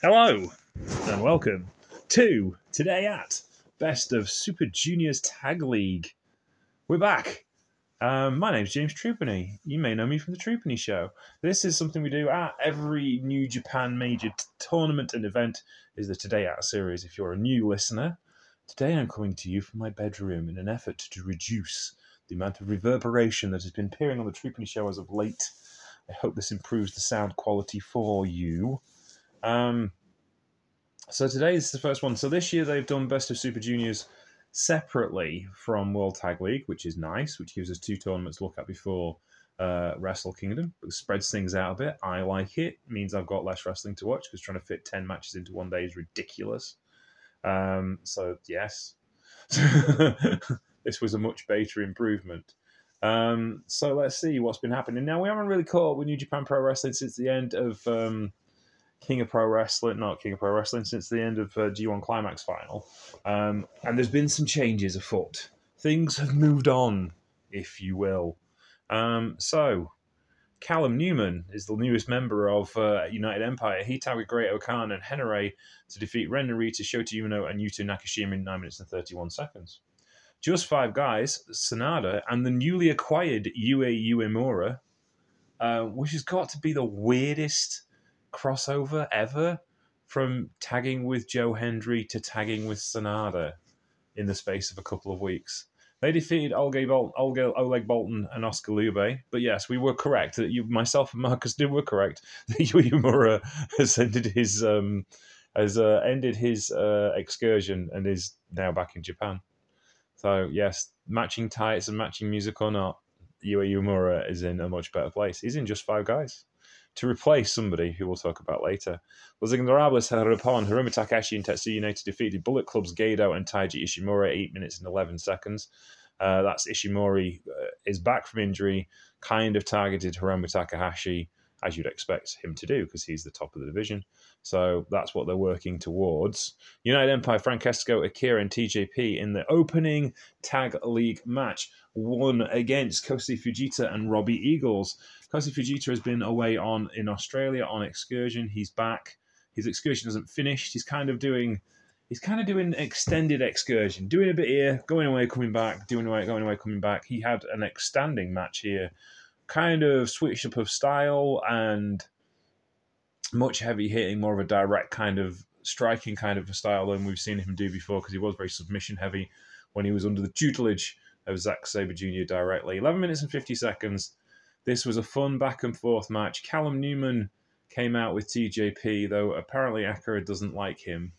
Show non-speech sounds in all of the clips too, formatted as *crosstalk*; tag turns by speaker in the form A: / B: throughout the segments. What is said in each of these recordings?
A: Hello and welcome to today at Best of Super Juniors Tag League. We're back. Um, my name's James Trupany. You may know me from the Trupany Show. This is something we do at every New Japan major t- tournament and event. Is the Today At series? If you're a new listener, today I'm coming to you from my bedroom in an effort to reduce the amount of reverberation that has been appearing on the Trupany Show as of late. I hope this improves the sound quality for you. Um, so today is the first one. So this year they've done Best of Super Juniors separately from World Tag League, which is nice, which gives us two tournaments to look at before uh, Wrestle Kingdom. It spreads things out a bit. I like it. it means I've got less wrestling to watch because trying to fit 10 matches into one day is ridiculous. Um, so, yes. *laughs* this was a much better improvement. Um, so let's see what's been happening. Now, we haven't really caught up with New Japan Pro Wrestling since the end of um, King of Pro Wrestling, not King of Pro Wrestling, since the end of uh, G1 Climax final. Um, and there's been some changes afoot. Things have moved on, if you will. Um, so, Callum Newman is the newest member of uh, United Empire. He tagged with Great-O-Khan and Henare to defeat Ren Narita, Shota Umino, and Yuto Nakashima in 9 minutes and 31 seconds. Just five guys, Sanada, and the newly acquired Yuya Uemura, uh, which has got to be the weirdest crossover ever from tagging with Joe Hendry to tagging with Sanada in the space of a couple of weeks. They defeated Olga Bol- Olga, Oleg Boltin and Oskar Leube. But yes, we were correct. That you, myself and Marcus did were correct. *laughs* That Uemura has ended his um, has uh, ended his uh, excursion and is now back in Japan. So yes, matching tights and matching music or not, Yuya Uemura is in a much better place. He's in just five guys to replace somebody who we'll talk about later. Los Ingobernables de Japón Hiromu Takahashi and Tetsuya Naito defeated Bullet Club's Gedo and Taiji Ishimori 8 minutes and 11 seconds. Uh, that's Ishimori uh, is back from injury, kind of targeted Hiromu Takahashi, as you'd expect him to do, because he's the top of the division. So that's what they're working towards. United Empire, Francesco, Akira, and TJP in the opening tag league match won against Kosei Fujita and Robbie Eagles. Kosei Fujita has been away on in Australia on excursion. He's back. His excursion hasn't finished. He's kind of doing he's kind of doing extended excursion, doing a bit here, going away, coming back, doing away, going away, coming back. He had an extending match here, kind of switched up of style and much heavy hitting, more of a direct kind of striking kind of a style than we've seen him do before because he was very submission heavy when he was under the tutelage of Zack Sabre Jr. directly. 11 minutes and 50 seconds. This was a fun back and forth match. Callum Newman came out with TJP, though apparently Akira doesn't like him,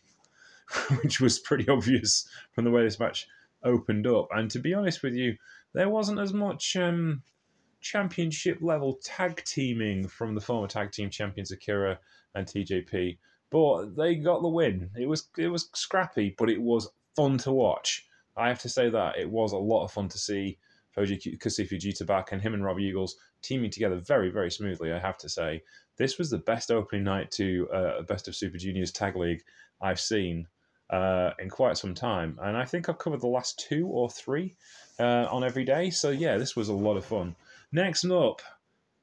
A: *laughs* which was pretty obvious from the way this match opened up. And to be honest with you, there wasn't as much um, championship level tag teaming from the former tag team champions Akira and TJP, but they got the win. It was it was scrappy, but it was fun to watch. I have to say that it was a lot of fun to see Koji Fujita back and him and Rob Eagles teaming together very, very smoothly, I have to say. This was the best opening night to uh, Best of Super Juniors Tag League I've seen uh, in quite some time. And I think I've covered the last two or three uh, on every day. So, yeah, this was a lot of fun. Next up,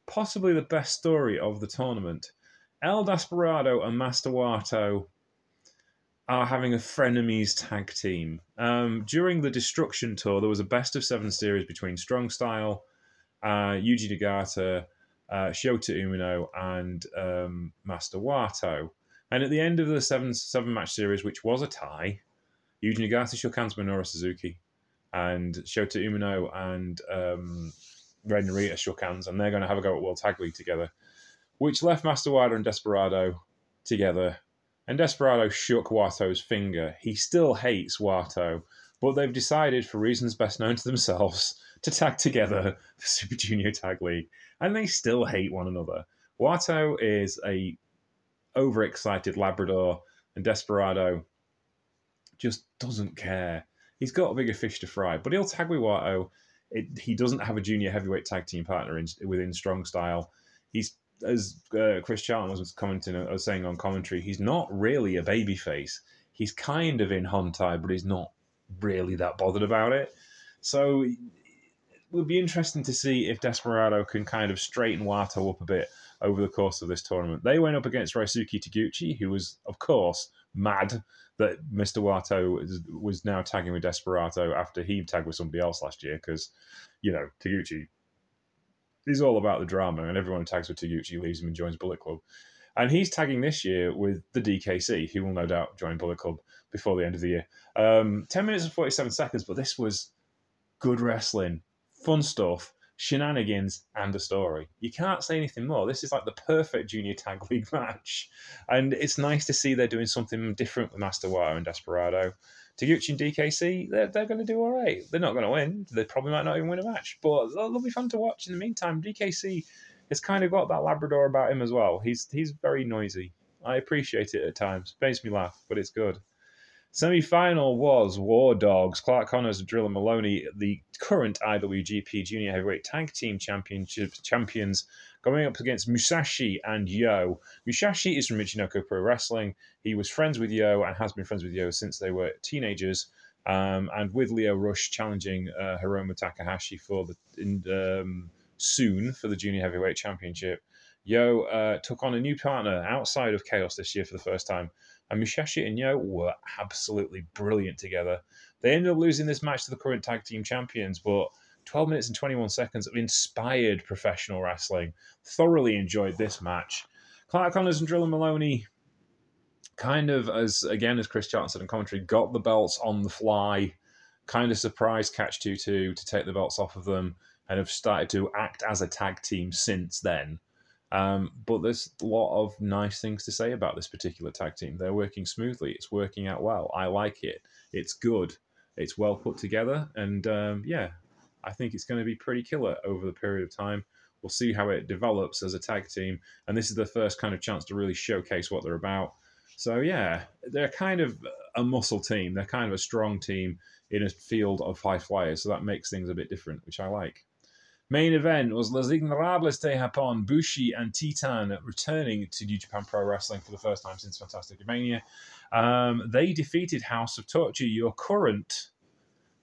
A: possibly the best story of the tournament El Desperado and Master Wato are having a frenemies tag team. Um, during the Destruction Tour, there was a best of seven series between Strong Style, uh, Yuji Nagata, uh, Shota Umino, and um, Master Wato. And at the end of the seven seven match series, which was a tie, Yuji Nagata shook hands with Minoru Suzuki, and Shota Umino and um, Ren Narita shook hands, and they're going to have a go at World Tag League together, which left Master Wato and Desperado together and Desperado shook Wato's finger. He still hates Wato, but they've decided, for reasons best known to themselves, *laughs* to tag together *laughs* for Super Junior Tag League, and they still hate one another. Wato is a overexcited Labrador, and Desperado just doesn't care. He's got a bigger fish to fry, but he'll tag with Wato. It, he doesn't have a junior heavyweight tag team partner in, within Strong Style. He's as uh, Chris Charlton was commenting, I was saying on commentary, he's not really a babyface. He's kind of in Hontai, but he's not really that bothered about it. So it would be interesting to see if Desperado can kind of straighten Wato up a bit over the course of this tournament. They went up against Ryosuke Taguchi, who was, of course, mad that Mr. Wato was now tagging with Desperado after he tagged with somebody else last year because, you know, Taguchi is all about the drama and everyone who tags with Taguchi leaves him and joins Bullet Club. And he's tagging this year with the DKC, who will no doubt join Bullet Club before the end of the year. Um, 10 minutes and 47 seconds, but this was good wrestling, fun stuff, shenanigans, and a story. You can't say anything more. This is like the perfect junior tag *laughs* league match. And it's nice to see they're doing something different with Master Wato and Desperado. Taguchi and DKC, they're, they're going to do all right. They're not going to win. They probably might not even win a match, but they'll, be fun to watch. In the meantime, DKC has kind of got that Labrador about him as well. He's he's very noisy. I appreciate it at times. Makes me laugh, but it's good. Semi final was War Dogs, Clark Connors and Drilla Moloney, the current IWGP Junior Heavyweight Tag Team Championship champions, going up against Musashi and Yo. Musashi is from Michinoku Pro Wrestling. He was friends with Yo and has been friends with Yo since they were teenagers. Um, and with Lio Rush challenging uh, Hiromu Takahashi for the in, um, soon for the Junior Heavyweight Championship. Yo uh, took on a new partner outside of Chaos this year for the first time and Musashi and Yo were absolutely brilliant together. They ended up losing this match to the current tag team champions, but 12 minutes and 21 seconds of inspired professional wrestling. Thoroughly enjoyed this match. Clark Connors and Drilla Moloney, kind of as again as Chris Johnson and commentary, got the belts on the fly. Kind of surprised Catch 2 2 to take the belts off of them and have started to act as a tag team since then. Um, but there's a lot of nice things to say about this particular tag team. They're working smoothly. It's working out well. I like it. It's good. It's well put together, and um, yeah, I think it's going to be pretty killer over the period of time. We'll see how it develops as a tag team, and this is the first kind of chance to really showcase what they're about. So yeah, they're kind of a muscle team. They're kind of a strong team in a field of high flyers, so that makes things a bit different, which I like. Main event was Los Ingobernables de Japón, Bushi and Titan returning to New Japan Pro Wrestling for the first time since Fantasticamania. Um, they defeated House of Torture, your current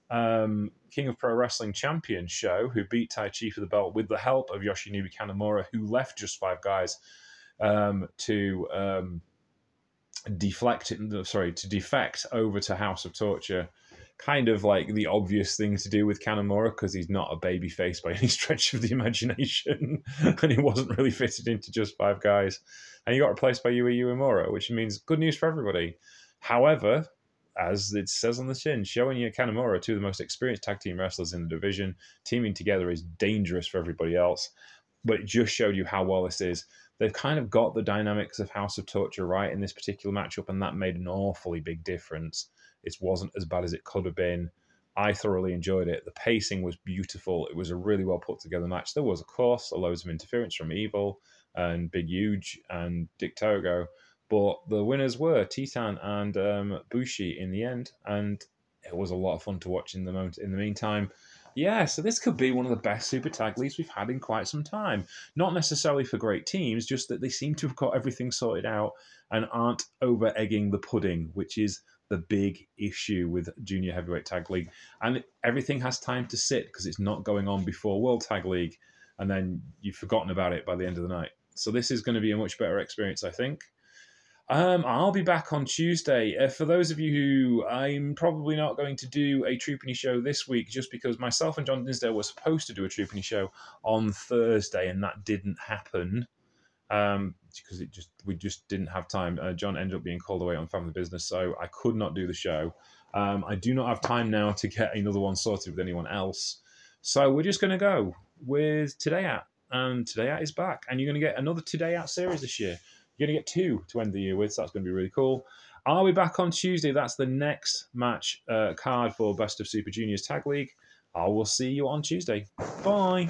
A: um, King of Pro Wrestling champion Sho, who beat Taiji for the belt with the help of Yoshinobu Kanemaru, who left just five guys um, to um, deflect, sorry, to defect over to House of Torture kind of like the obvious thing to do with Kanemaru because he's not a baby face by *laughs* any stretch of the imagination, *laughs* and he wasn't really fitted into just five guys. And he got replaced by Yuya Uemura, which means good news for everybody. However, as it says on the chin, showing you Kanemaru, two of the most experienced tag team wrestlers in the division, teaming together is dangerous for everybody else. But it just showed you how well this is. They've kind of got the dynamics of House of Torture right in this particular matchup, and that made an awfully big difference. It wasn't as bad as it could have been. I thoroughly enjoyed it. The pacing was beautiful. It was a really well put together match. There was, of course, loads of interference from Evil and Big Huge and Dick Togo, but the winners were Titan and um, Bushi in the end, and it was a lot of fun to watch in the moment. In the meantime, yeah, so this could be one of the best super tag leagues we've had in quite some time. Not necessarily for great teams, just that they seem to have got everything sorted out and aren't over egging the pudding, which is the big issue with Junior Heavyweight Tag League. And everything has time to sit because it's not going on before World Tag League, and then you've forgotten about it by the end of the night. So this is going to be a much better experience, I think. Um, I'll be back on Tuesday. Uh, for those of you who I'm probably not going to do a Troopany show this week, just because myself and John Dinsdale were supposed to do a Troopany show on Thursday, and that didn't happen um, because it just we just didn't have time. Uh, John ended up being called away on family business, so I could not do the show. Um, I do not have time now to get another one sorted with anyone else, so we're just going to go with Today At, and Today At is back, and you're going to get another Today At series this year. You're going to get two to end the year with, so that's going to be really cool. Are we back on Tuesday. That's the next match uh, card for Best of Super Juniors Tag League. I will see you on Tuesday. Bye.